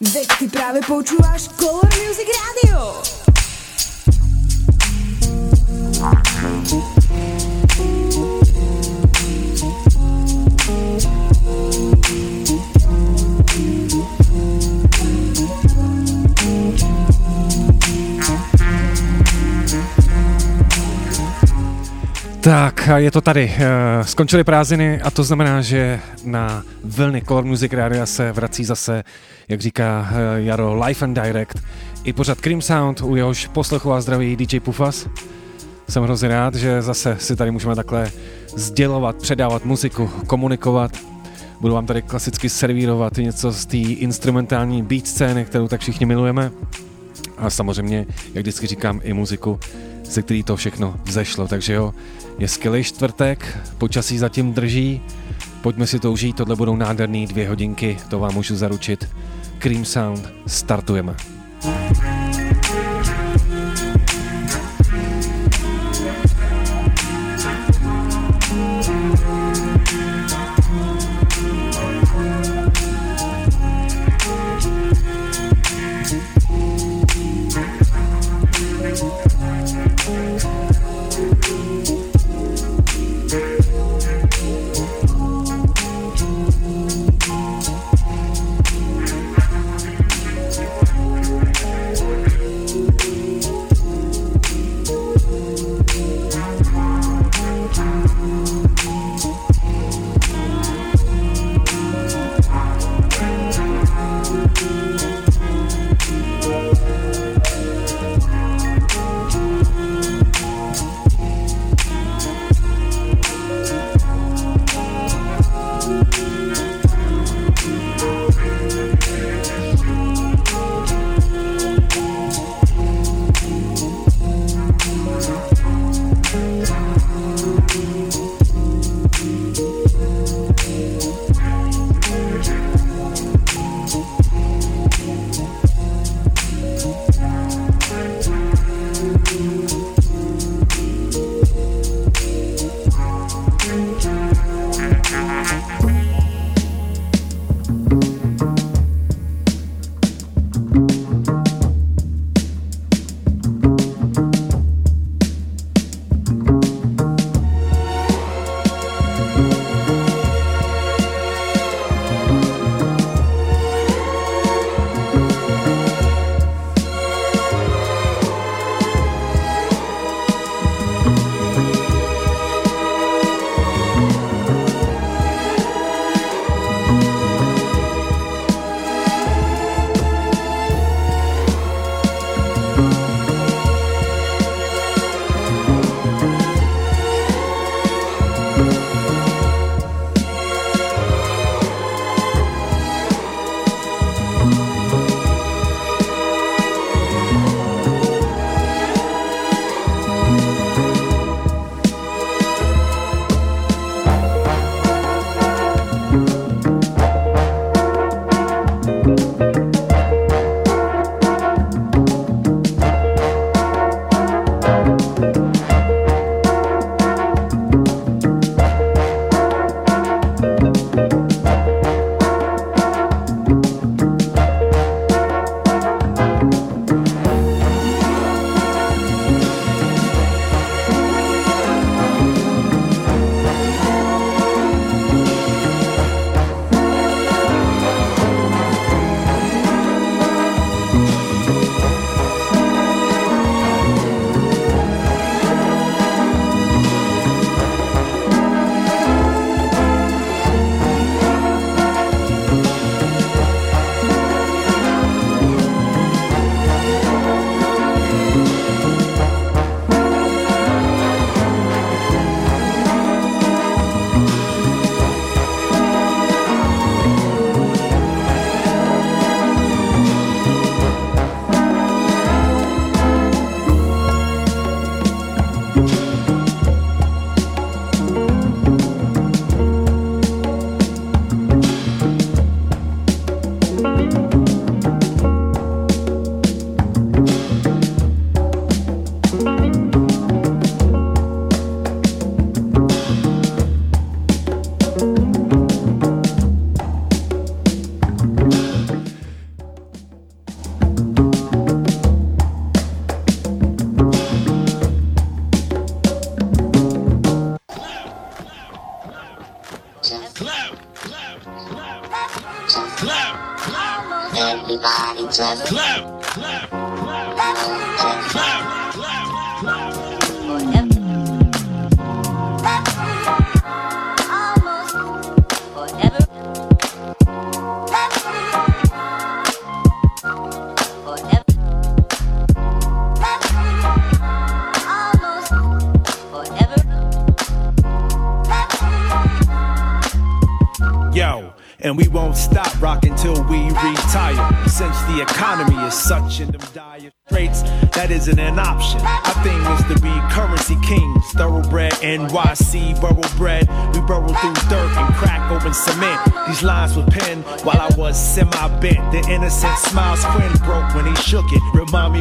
Veď ty práve počúvaš Color Music Radio. Tak, je to tady. Eh, skončily prázdniny a to znamená, že na vlny Color Music Radio se vrací zase, jak říká eh, Jaro, Live and Direct. I pořad Cream Sound, u jehož poslechu a zdraví DJ Pufas. Jsem hrozně rád, že zase si tady můžeme takhle sdělovat, předávat muziku, komunikovat. Budu vám tady klasicky servírovat něco z té instrumentální beat scény, kterou tak všichni milujeme. A samozřejmě, jak vždycky říkám, i muziku, ze který to všechno vzešlo. Takže jo, je skvělý čtvrtek, počasí zatím drží, pojďme si to užít, tohle budou nádherný dvě hodinky, to vám můžu zaručit. Cream Sound, startujeme. Everybody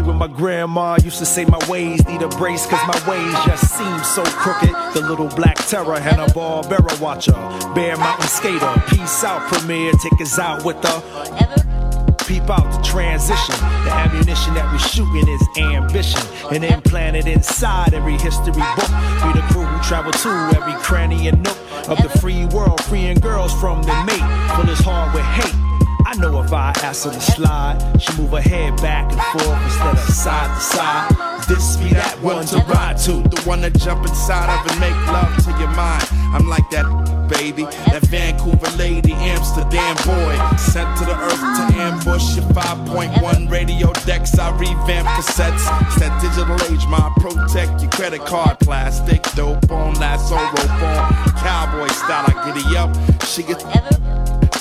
when my grandma used to say my ways need a brace, cause my ways just seem so crooked. The little black terror, Hanna Barbera watcher, Bear Mountain skater, peace out premiere tickets out with the peep out the transition. The ammunition that we're shooting is ambition. And implanted inside every history book. We the crew who travel to every cranny and nook of the free world, freeing girls from the mate. Full his heart with hate. Know if I ask her to slide, she move her head back and forth instead of side to side. This be that one to ride to, the one to jump inside of and make love to your mind. I'm like that baby, that Vancouver lady, Amsterdam boy, sent to the earth to ambush your 5.1 radio decks. I revamp cassettes. That digital age, my protect your credit card, plastic, dope on, that rope on, cowboy style. I giddy up, she gets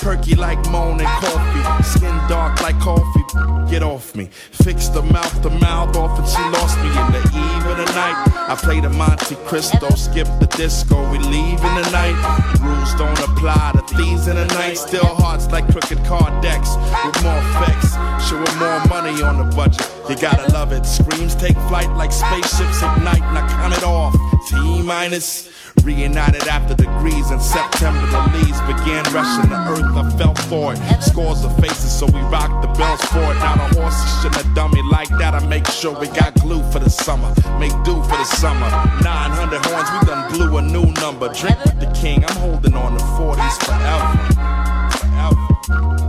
perky like moan and coffee, skin dark like coffee. Get off me, fix the mouth to mouth off, and she lost me in the eve of the night. I play the Monte Cristo, skip the disco, we leave in the night. Rules don't apply to thieves in the night. Still hearts like crooked card decks with more effects, showing more money on the budget. You gotta love it. Screams take flight like spaceships ignite, and I count it off. T minus. Reunited after degrees in September, the leaves began rushing the earth. I fell for it. Scores of faces, so we rocked the bells for it. The horses shouldn't have done me like that. I make sure we got glue for the summer. Make do for the summer. 900 horns, we done blew a new number. Drink with the king, I'm holding on to 40s forever. Forever. Forever.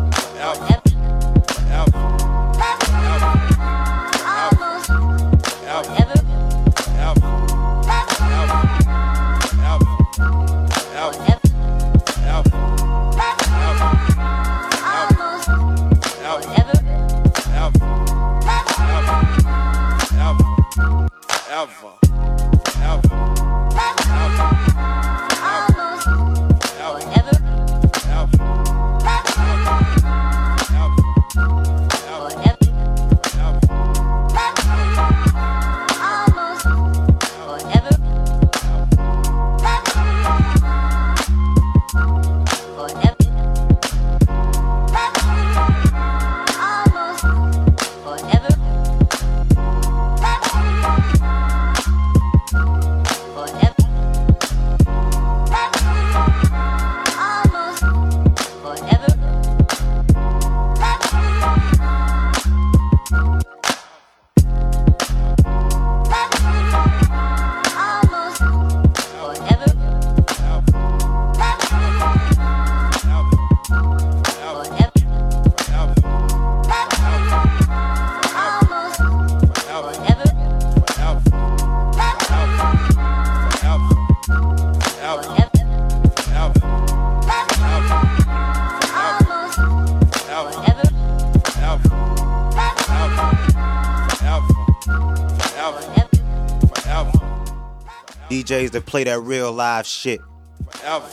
DJs that play that real live shit. Forever,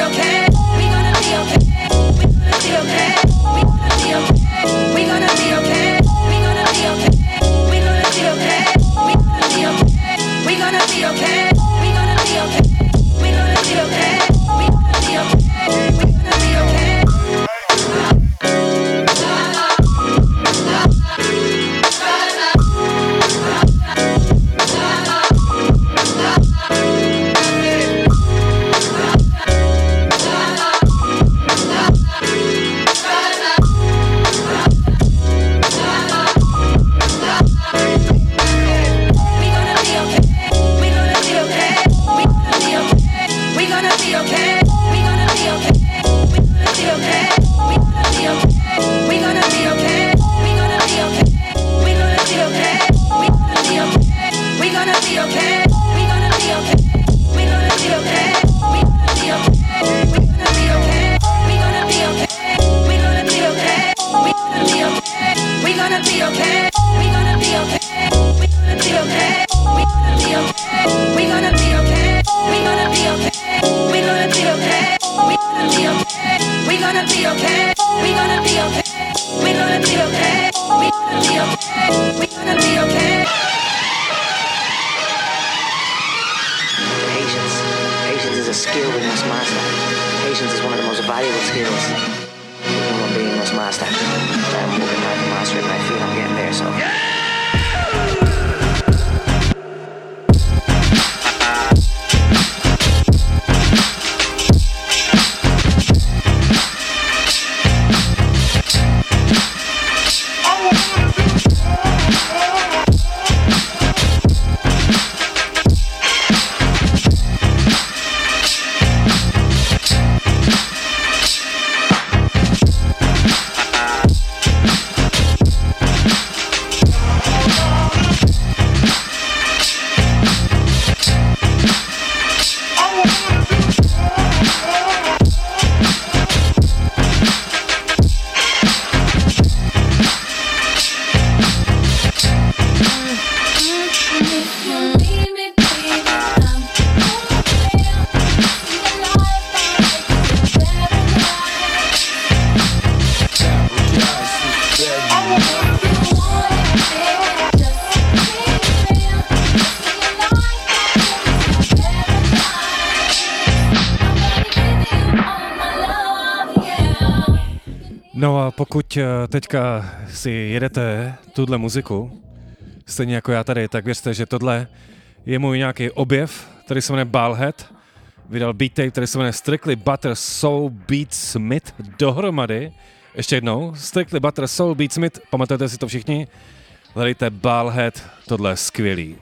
okay. Teďka si jedete tuhle muziku, stejně jako já tady, tak věřte, že tohle je můj nějaký objev, který se jmenuje Balhead. Vydal beat tape, který se jmenuje Strictly Butter Soul Beat Smith dohromady. Ještě jednou, Strictly Butter Soul Beat Smith, pamatujete si to všichni? Hledejte Balhead, tohle je skvělý.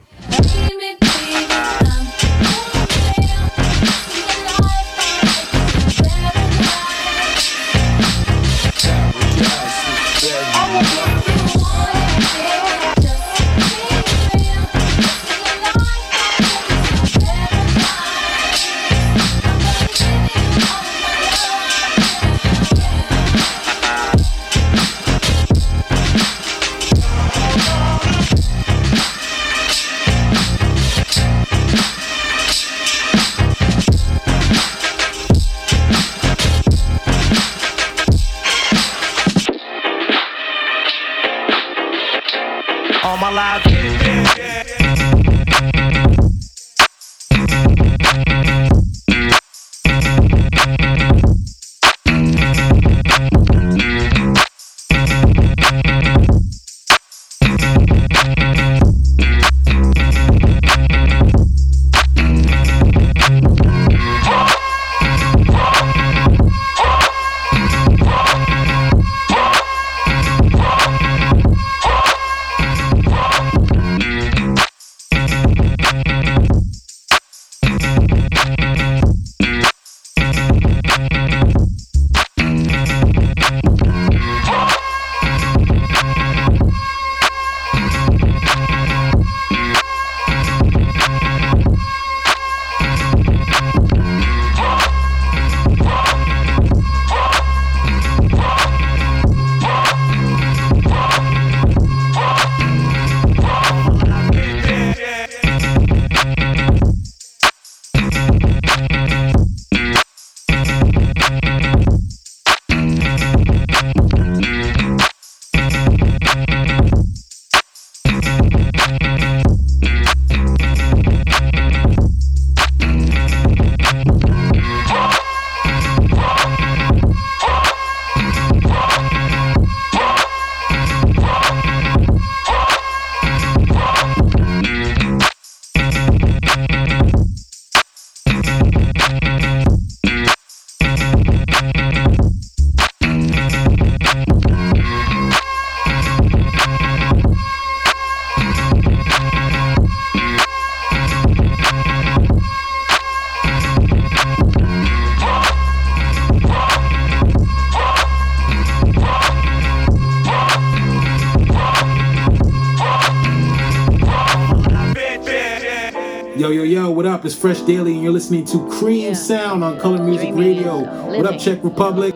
Fresh Daily, and you're listening to Cream Sound on Color Music Radio. What up, Czech Republic?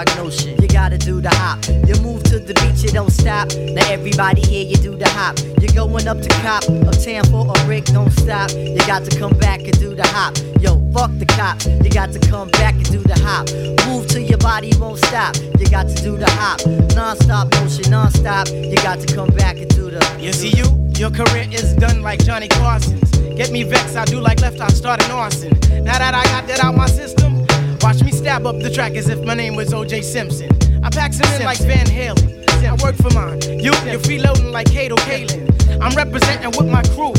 Incognition. You gotta do the hop. You move to the beat, you don't stop. Now everybody here, you do the hop. You're going up to cop, uptown for a brick, don't stop. You got to come back and do the hop. Yo, fuck the cops. You got to come back and do the hop. Move till your body won't stop. You got to do the hop. Non-stop motion, non-stop. You got to come back and do the. You see you? Your career is done like Johnny Carson's. Get me vexed, I do like left, I start an arson. Now that I got that out my system, stab up the track as if my name was O.J. Simpson. I pack some in like Van Halen. I work for mine. You, you're freeloading like Kato Kaelin. I'm representing with my crew.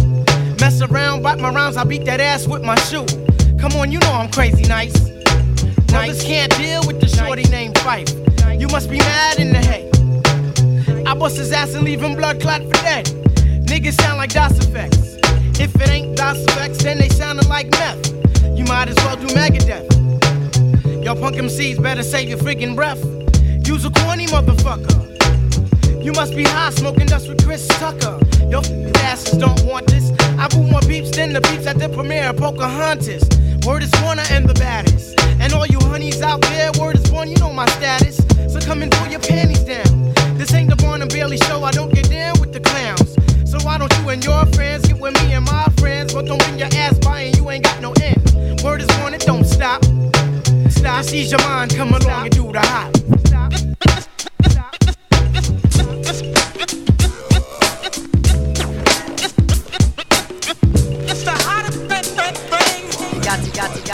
Mess around, bite my rounds, I beat that ass with my shoe. Come on, you know I'm crazy nice. Brothers can't deal with the shorty named Fife. You must be mad in the hay. I bust his ass and leave him blood clot for dead. Niggas sound like Das EFX. If it ain't Das EFX, then they soundin' like meth. You might as well do Megadeth. Y'all punk MCs better save your freaking breath. Use a corny motherfucker. You must be high smoking dust with Chris Tucker. F- asses don't want this. I boot more beeps than the beeps at the premiere of Pocahontas. Word is Warner and the baddest. And all you honeys out there, word is born, you know my status. So come and throw your panties down. This ain't the and Bailey show, I don't get down with the clowns. So why don't you and your friends get with me and my friends? But don't bring your ass by and you ain't got no end. Word is born, it don't stop. Stop. Just ease your mind, come along and do the hop. It's the hottest thing, thing, thing. Got you, got you, got you, got you,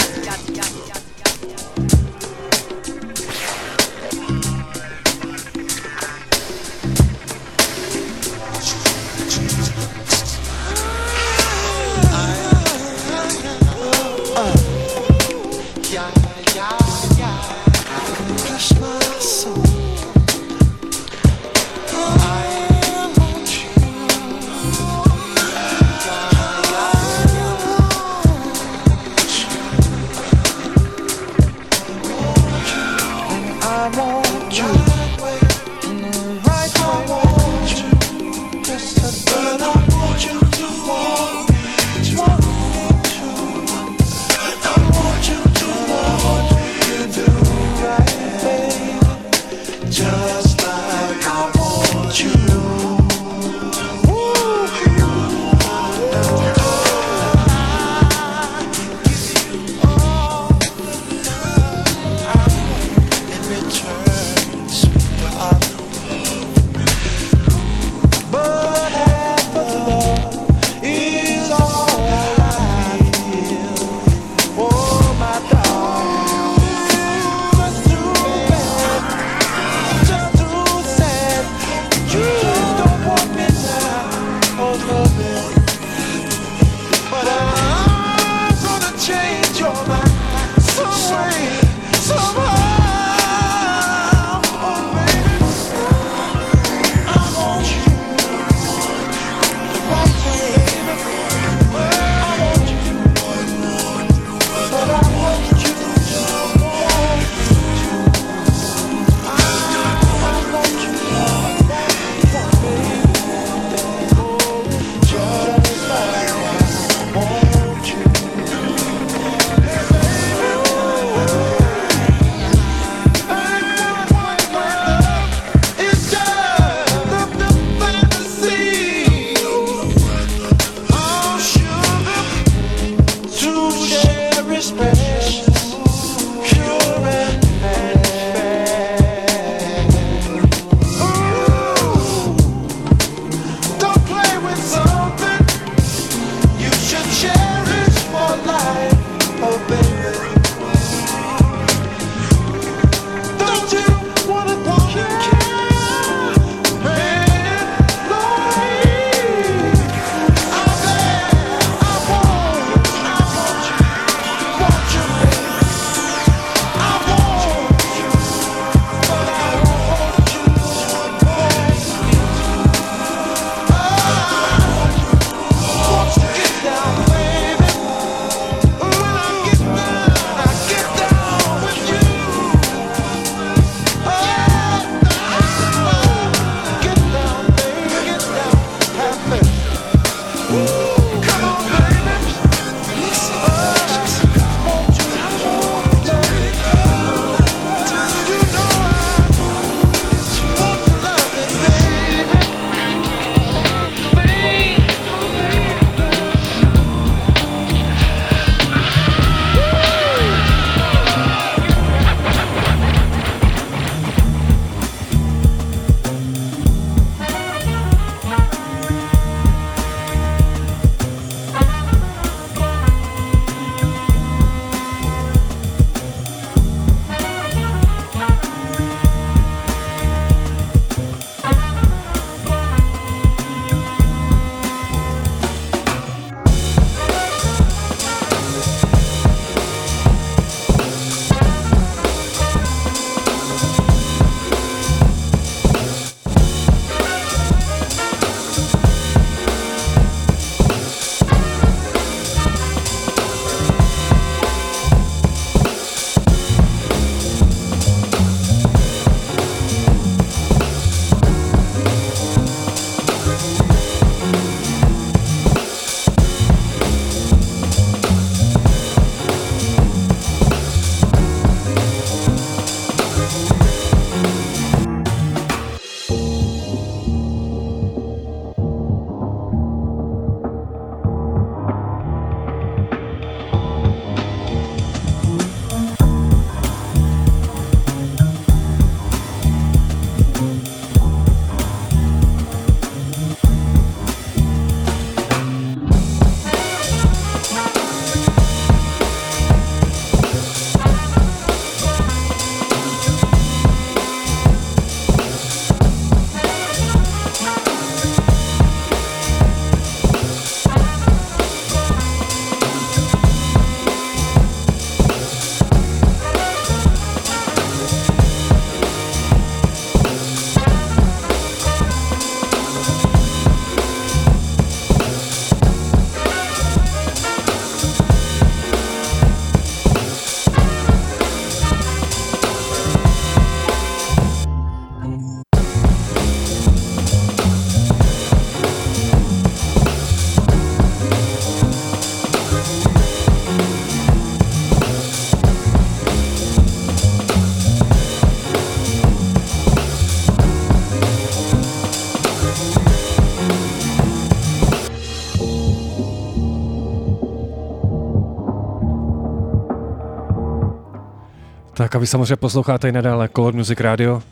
Tak a vy samozřejmě posloucháte i nadále Color Music Radio.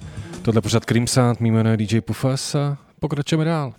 Tohle pořád Crimson, mým jméno je DJ Pufas a pokračujeme dál.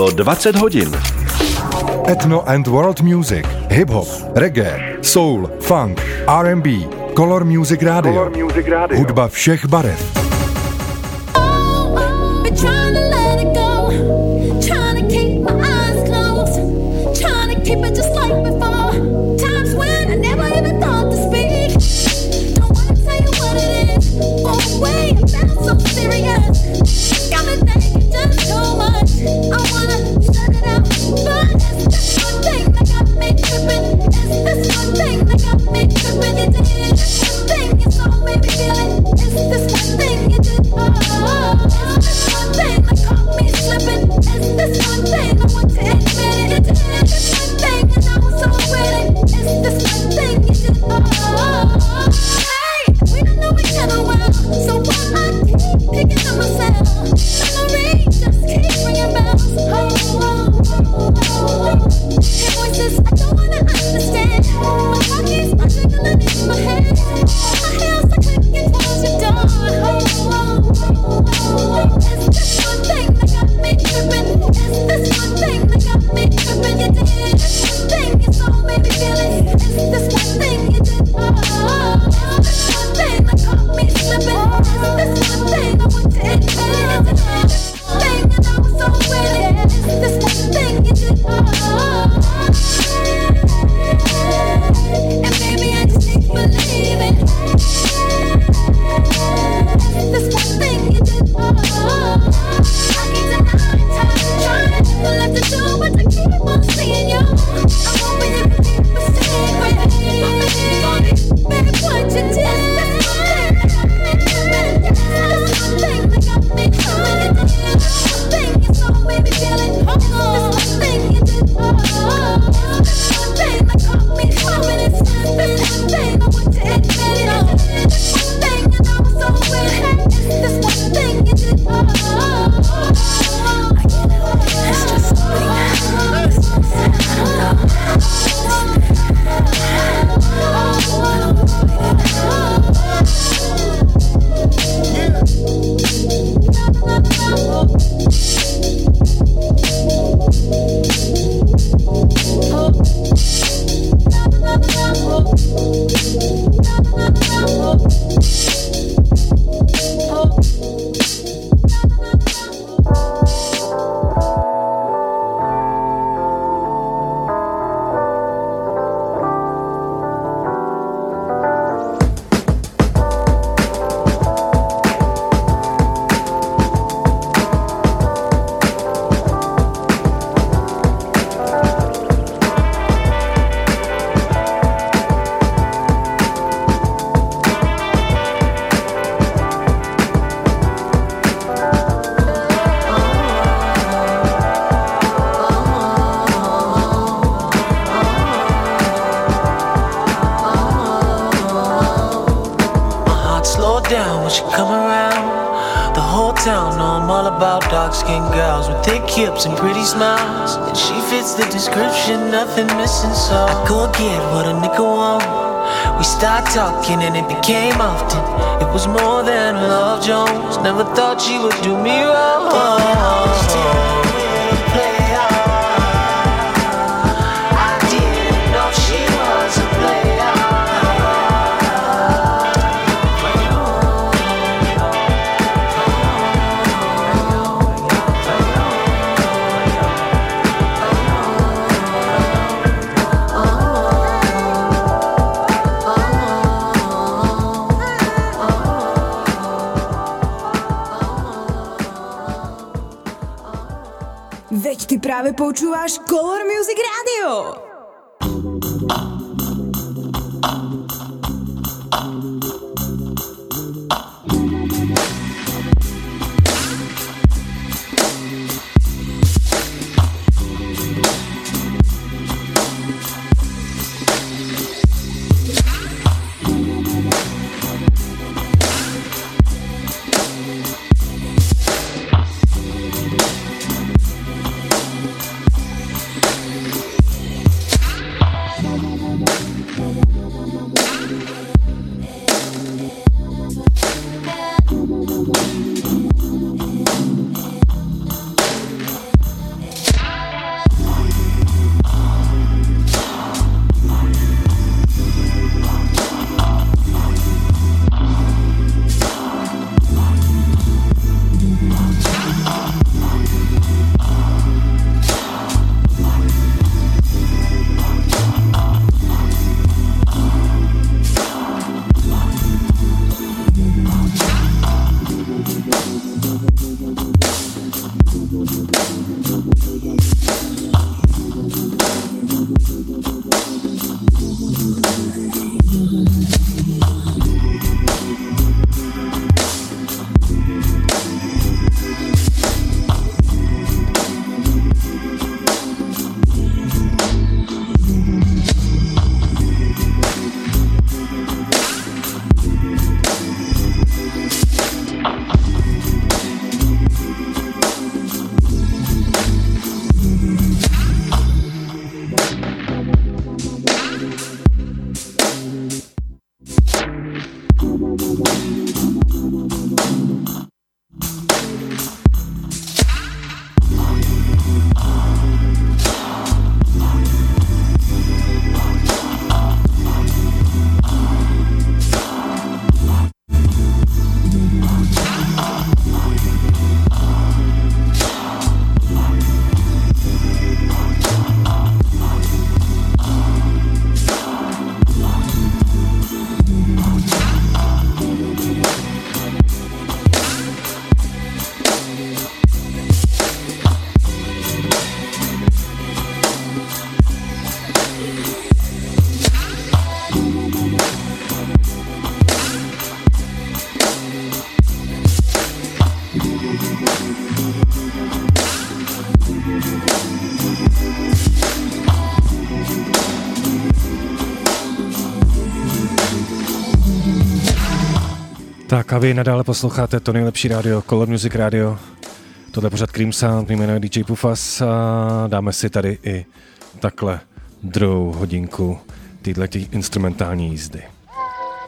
bylo 20 hodin. Ethno and World Music, hip-hop, reggae, soul, funk, R&B, Color Music Radio. Color Music Radio. Hudba všech barev. missing so I could get what a nigga want. We start talking and it became often. It was more than love, Jones. Never thought she would do me wrong. počúvaš kolo Tak a vy nadále posloucháte to nejlepší rádio, Color Music Radio. Tohle je pořád Cream Sound, mým jméno je DJ Pufas a dáme si tady i takhle druhou hodinku této instrumentální jízdy.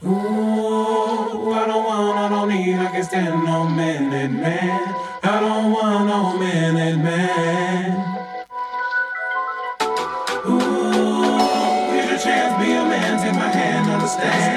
Ooh, no no. Ooh, here's chance, be a man, take my hand, understand.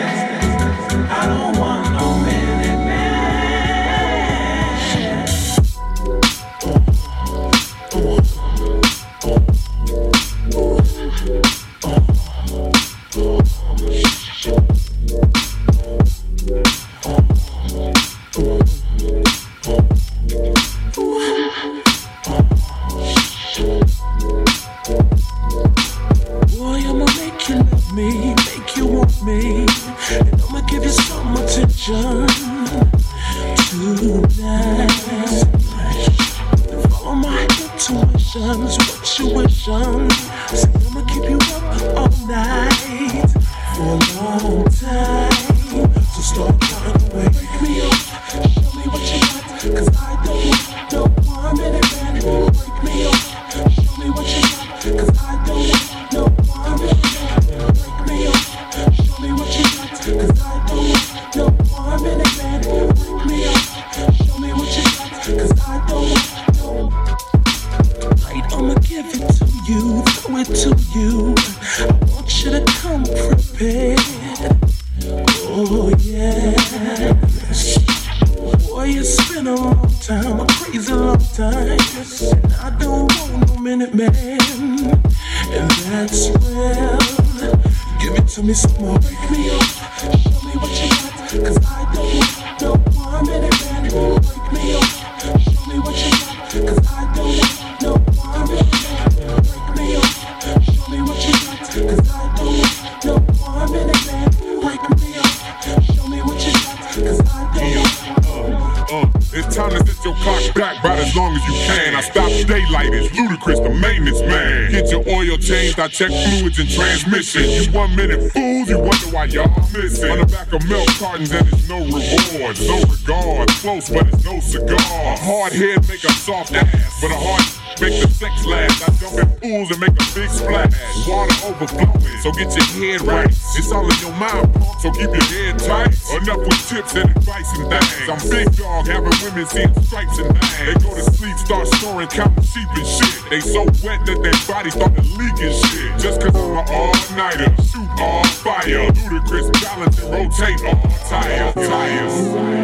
Soft ass, but a hard make the sex last. I jump in pools and make a big splash. Water overflowing, so get your head right. It's all in your mind, so keep your head tight. Enough with tips and advice and things. I'm big dog, having women seeing stripes and things. They go to sleep, start snoring, counting sheep and shit. They so wet that their body start to leak and shit. Just cause I'm an all-nighter, shoot all fire. Ludicrous balance and rotate all tires. Tires.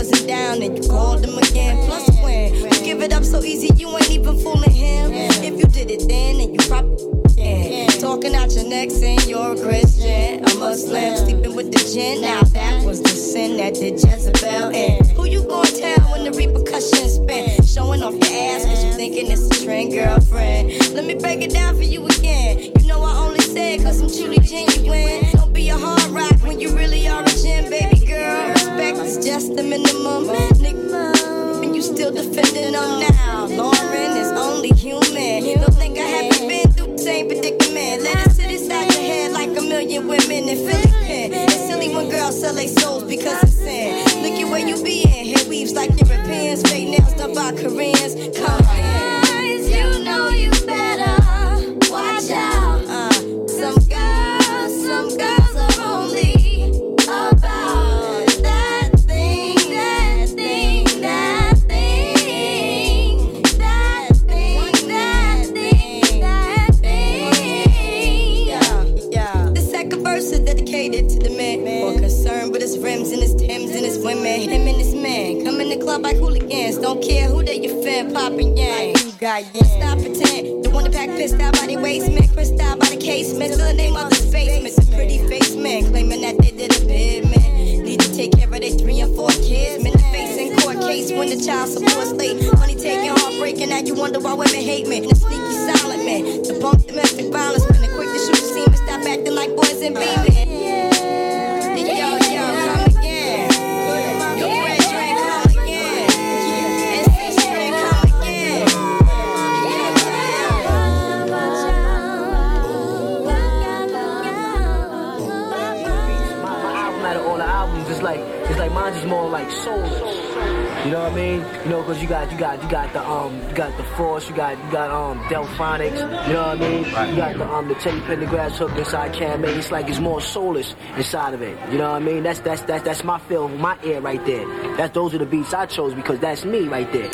Wasn't down and you called him again. Plus when you give it up so easy, you ain't even fooling him. If you did it then, and you probably yeah. Talking out your neck saying you're a Christian, a Muslim, sleeping with the gin. Now that was the sin that did Jezebel in. Who you gonna tell when the repercussions spin? Showing off your ass cause you thinking it's a trend, girlfriend. Let me break it down for you again. You know I only say it cause I'm truly genuine. Don't be a hard rock when you really are a gem, baby girl. Respect is just the minimum. And you still defending them now. Lauren is only human. Don't think I haven't been through the same predicament. Let it sit inside your head like a million women in Philippines. It's silly when girls sell their souls because of sin. Look at where you be in. Hair weaves like Europeans, fake nails done by Koreans. Come in. You got. Stop pretend. The one that pack pissed out by the waistman, crissed out by the casement. Still the name of the basement. The pretty face man claiming that they did a bid, man. Need to take care of their three and four kids. Men facing court case when the child support's late. Money taking, heartbreaking. Now you wonder why women hate me. The sneaky silent man. The bunk domestic violence. Been the quick to shoot scene. Stop acting like boys and babies. Mine's is more like soulless. You know what I mean? You know, cause you got you got you got the um you got the force, you got you got um Delfonics. You know what I mean? You got the um the Teddy Pendergrass hook inside Cam May. It's like it's more soulless inside of it. You know what I mean? That's that's that's that's my feel, my ear right there. That's those are the beats I chose because that's me right there.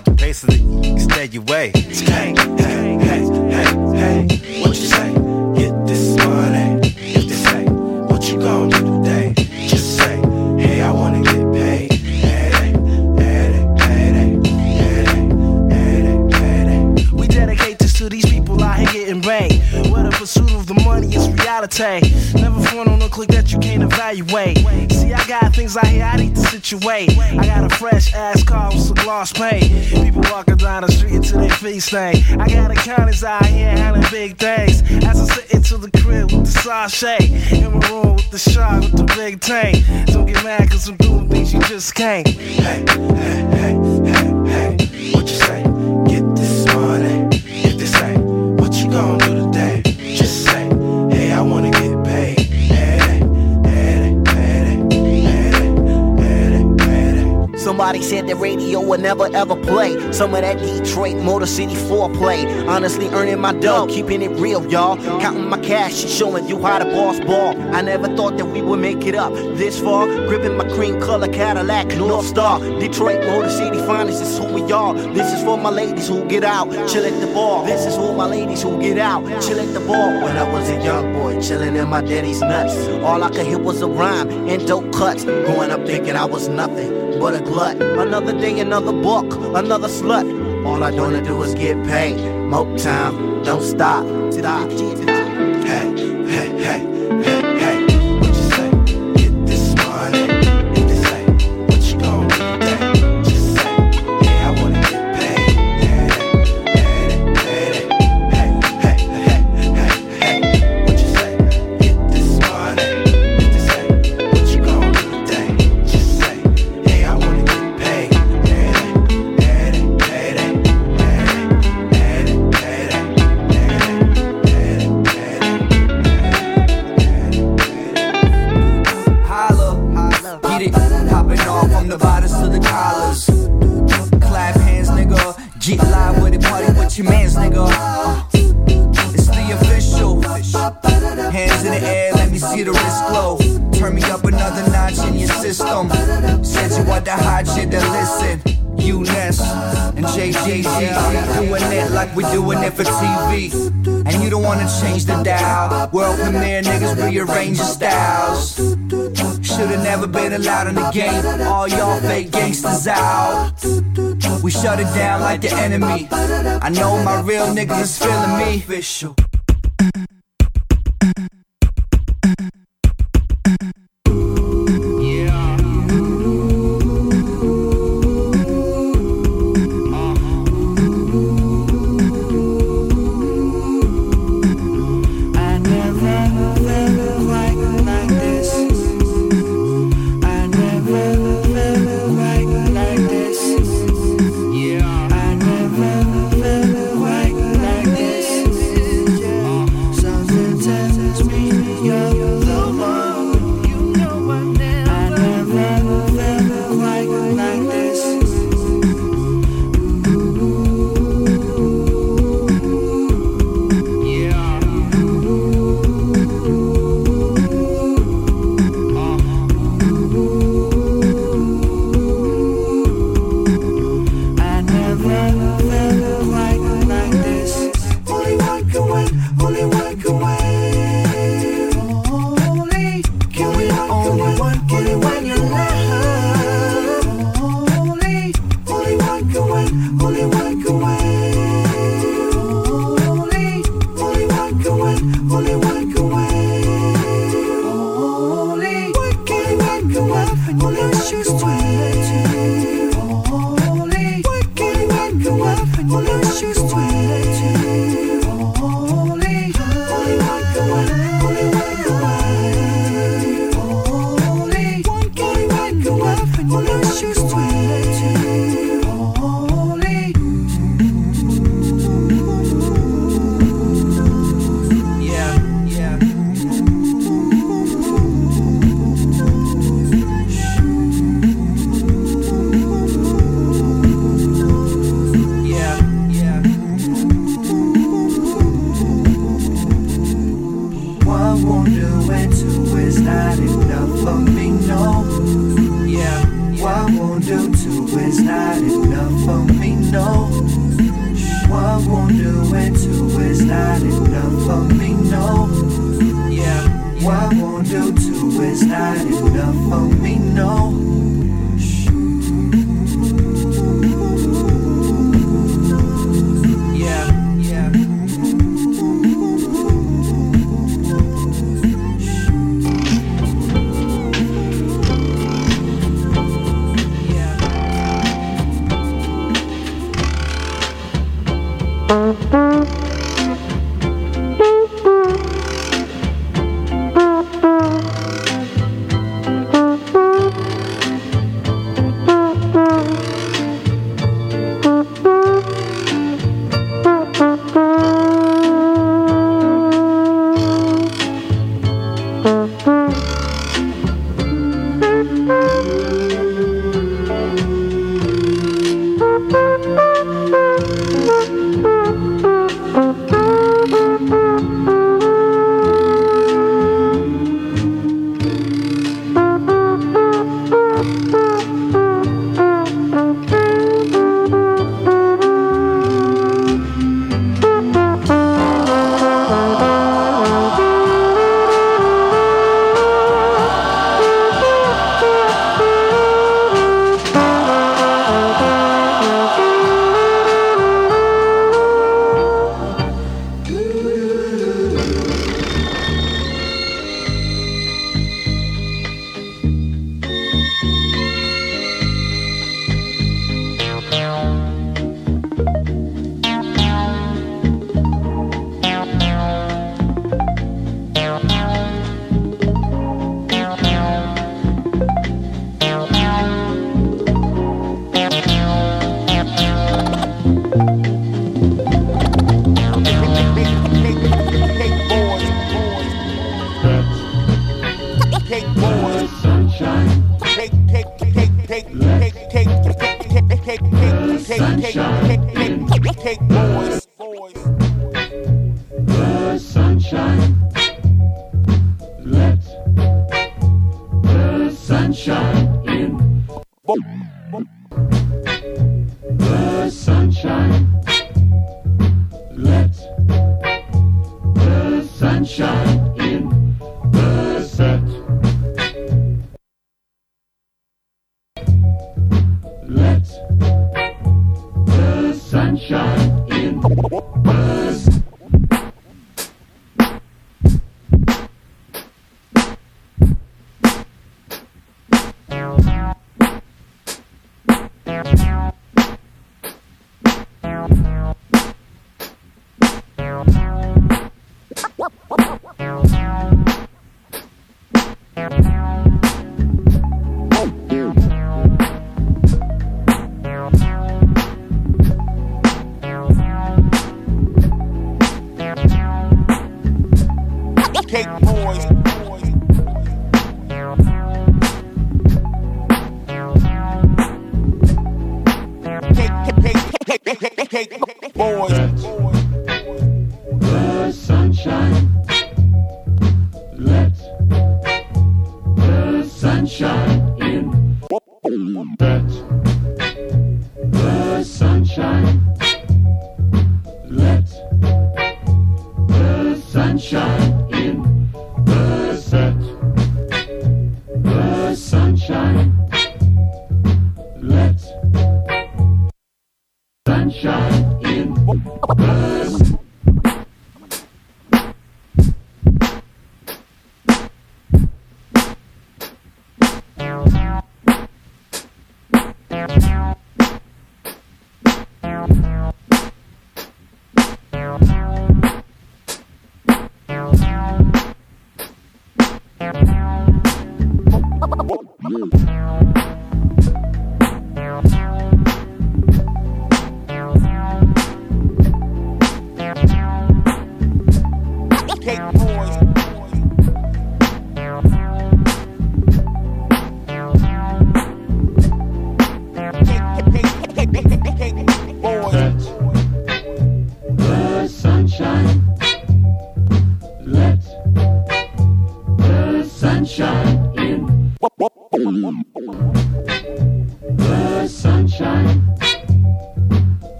Money. About the pace of it, you can stay your way. Hey, hey, hey, hey, hey. What you say? Get this money. If they say, what you gonna do today? Just say, hey, I wanna get paid. Hey, hey, hey, hey, hey, hey. We dedicate this to these people out here getting brain. Where the pursuit of the money is reality. Never front on a click that you can't evaluate. See, I got things out here I need to I got a fresh ass car with some gloss paint. People walking down the street until their feet stain. I got accountants out here handling big things. As I sit into the crib with the sachet. In my room with the shark with the big tank. Don't get mad cause I'm doing things you just can't. Hey, hey, hey, hey, hey. What you say? Get this money. If this say, what you gonna Somebody said the radio would never ever play some of that Detroit Motor City foreplay. Honestly, earning my dough, keeping it real, y'all. Counting my cash and showing you how to boss ball. I never thought that we would make it up this far. Gripping my cream color Cadillac North Star. Detroit Motor City finest is who we are. This is for my ladies who get out, chill at the bar. This is for my ladies who get out, chill at the bar. When I was a young boy, chilling in my daddy's nuts. All I could hear was a rhyme and dope cuts. Growing up thinking I was nothing but a glut. Another day, another book, another slut. All I wanna do is get paid. Motown, don't stop. Stop. Been allowed in the game. All y'all fake gangsters out. We shut it down like the enemy. I know my real niggas is feeling me. Official.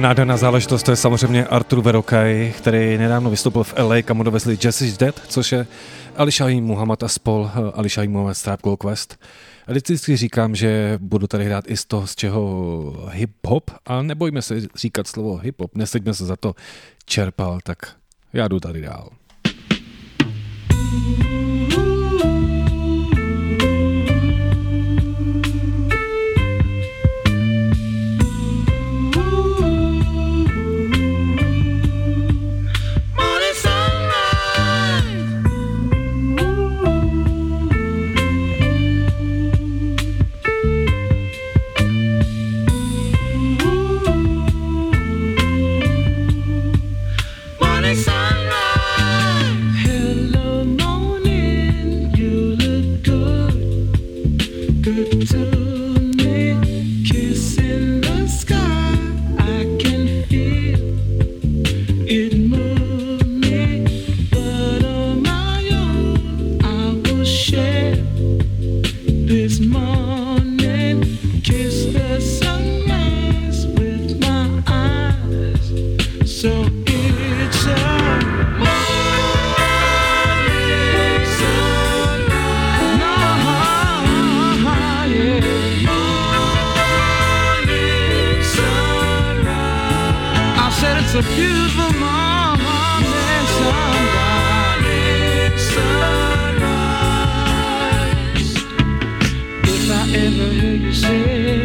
Nádherná záležitost to je samozřejmě Artur Verokaj, který nedávno vystoupil v LA, kam dovezli Jazz is Dead, což je Ali Shahin Muhammad a spol Ali Shahin Muhammad Strap Gold Quest. Vždycky říkám, že budu tady hrát i z toho, z čeho hip-hop a nebojme se říkat slovo hip-hop, neseďme se za to čerpal, tak já jdu tady dál. It seems hear you nature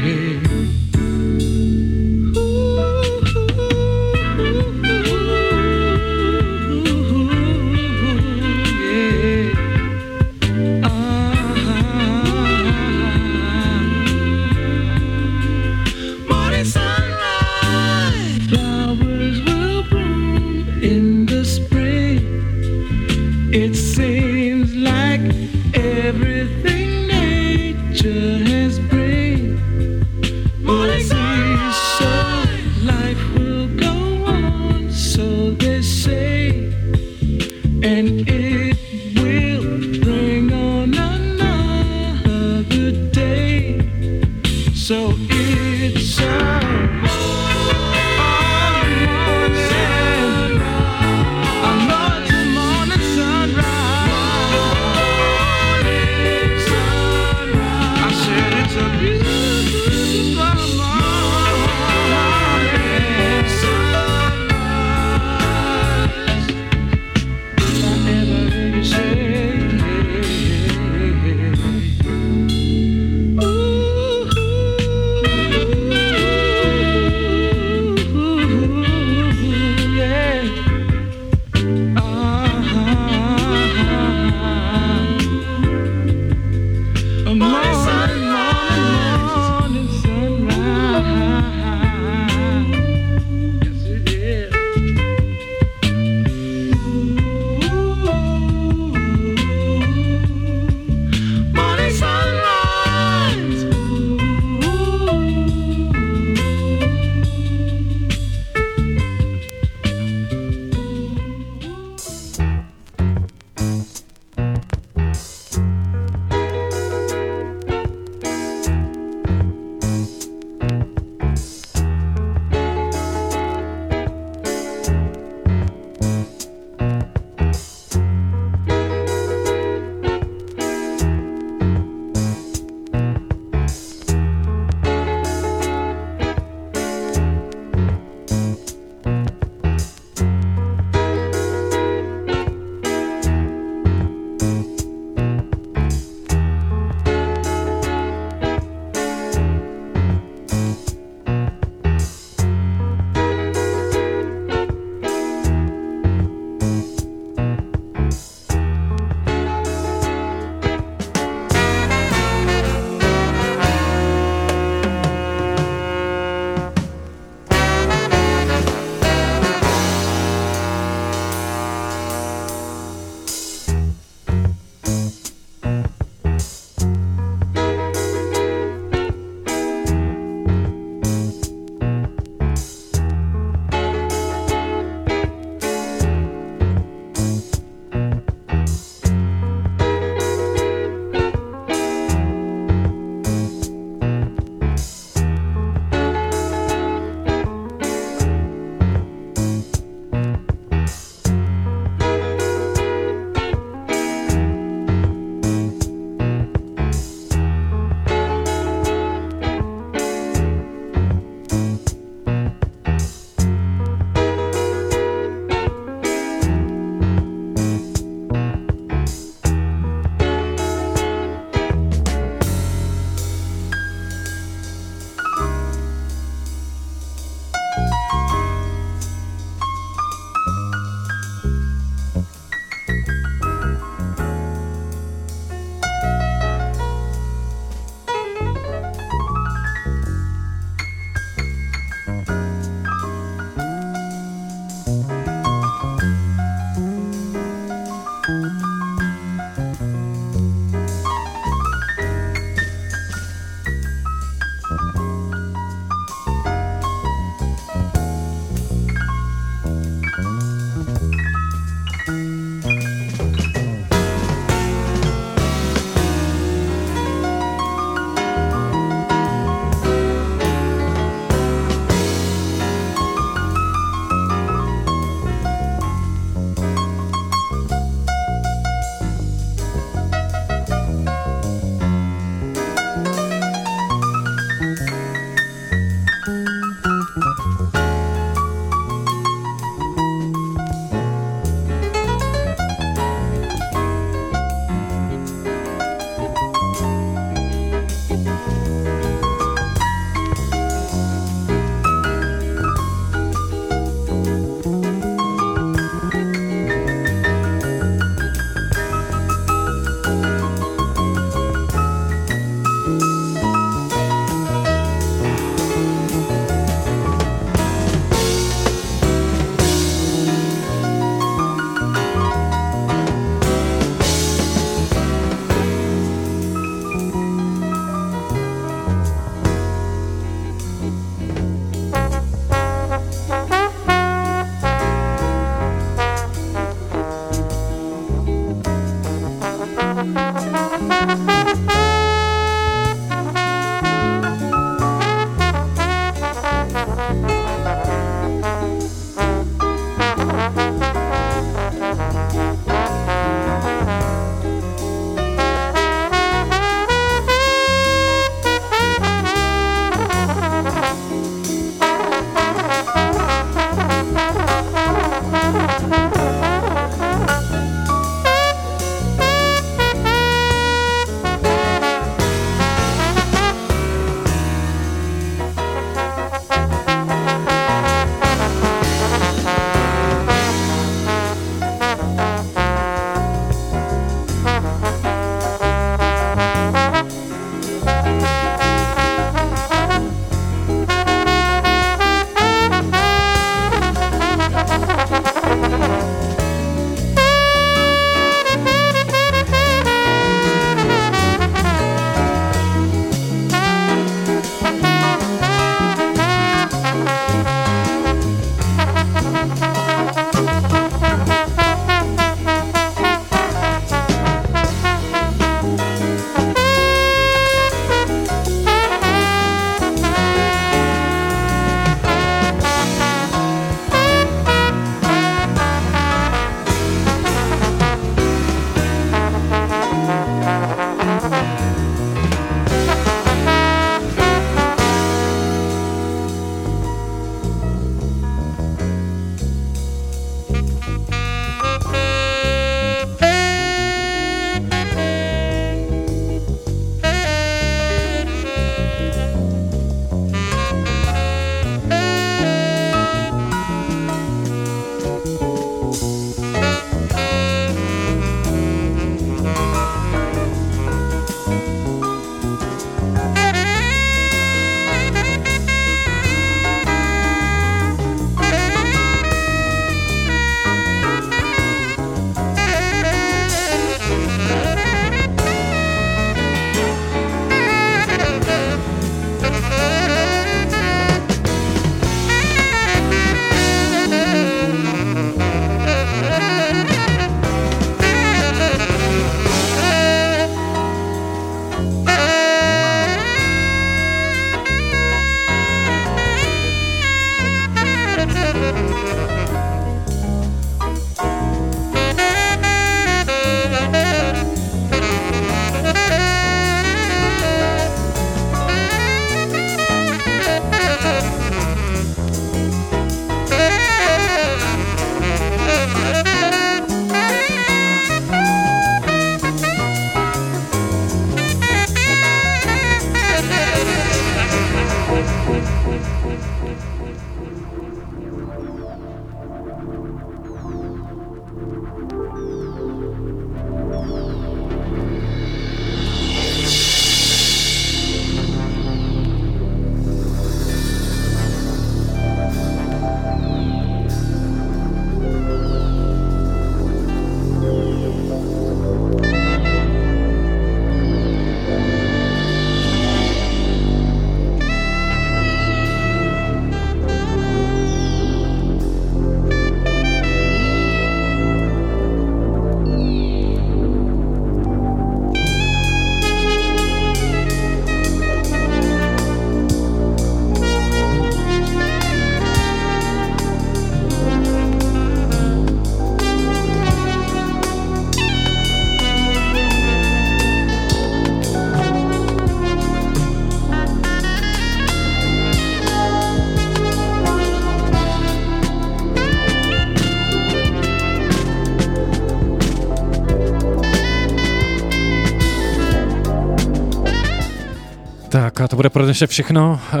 A to bude pro dnešek všechno. Uh,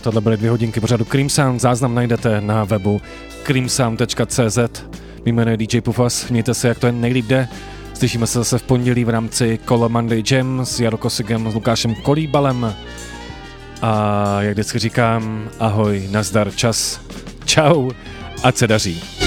tohle byly dvě hodinky pořadu Cream Sound. Záznam najdete na webu creamsound.cz. Mý jméno je DJ Pufas. Mějte se, jak to jen nejlíp jde. Slyšíme se zase v pondělí v rámci Kolo Monday Jam s Jaro Kosigem, s Lukášem Kolíbalem. A jak vždycky říkám, ahoj, nazdar, čas, čau, ať se daří.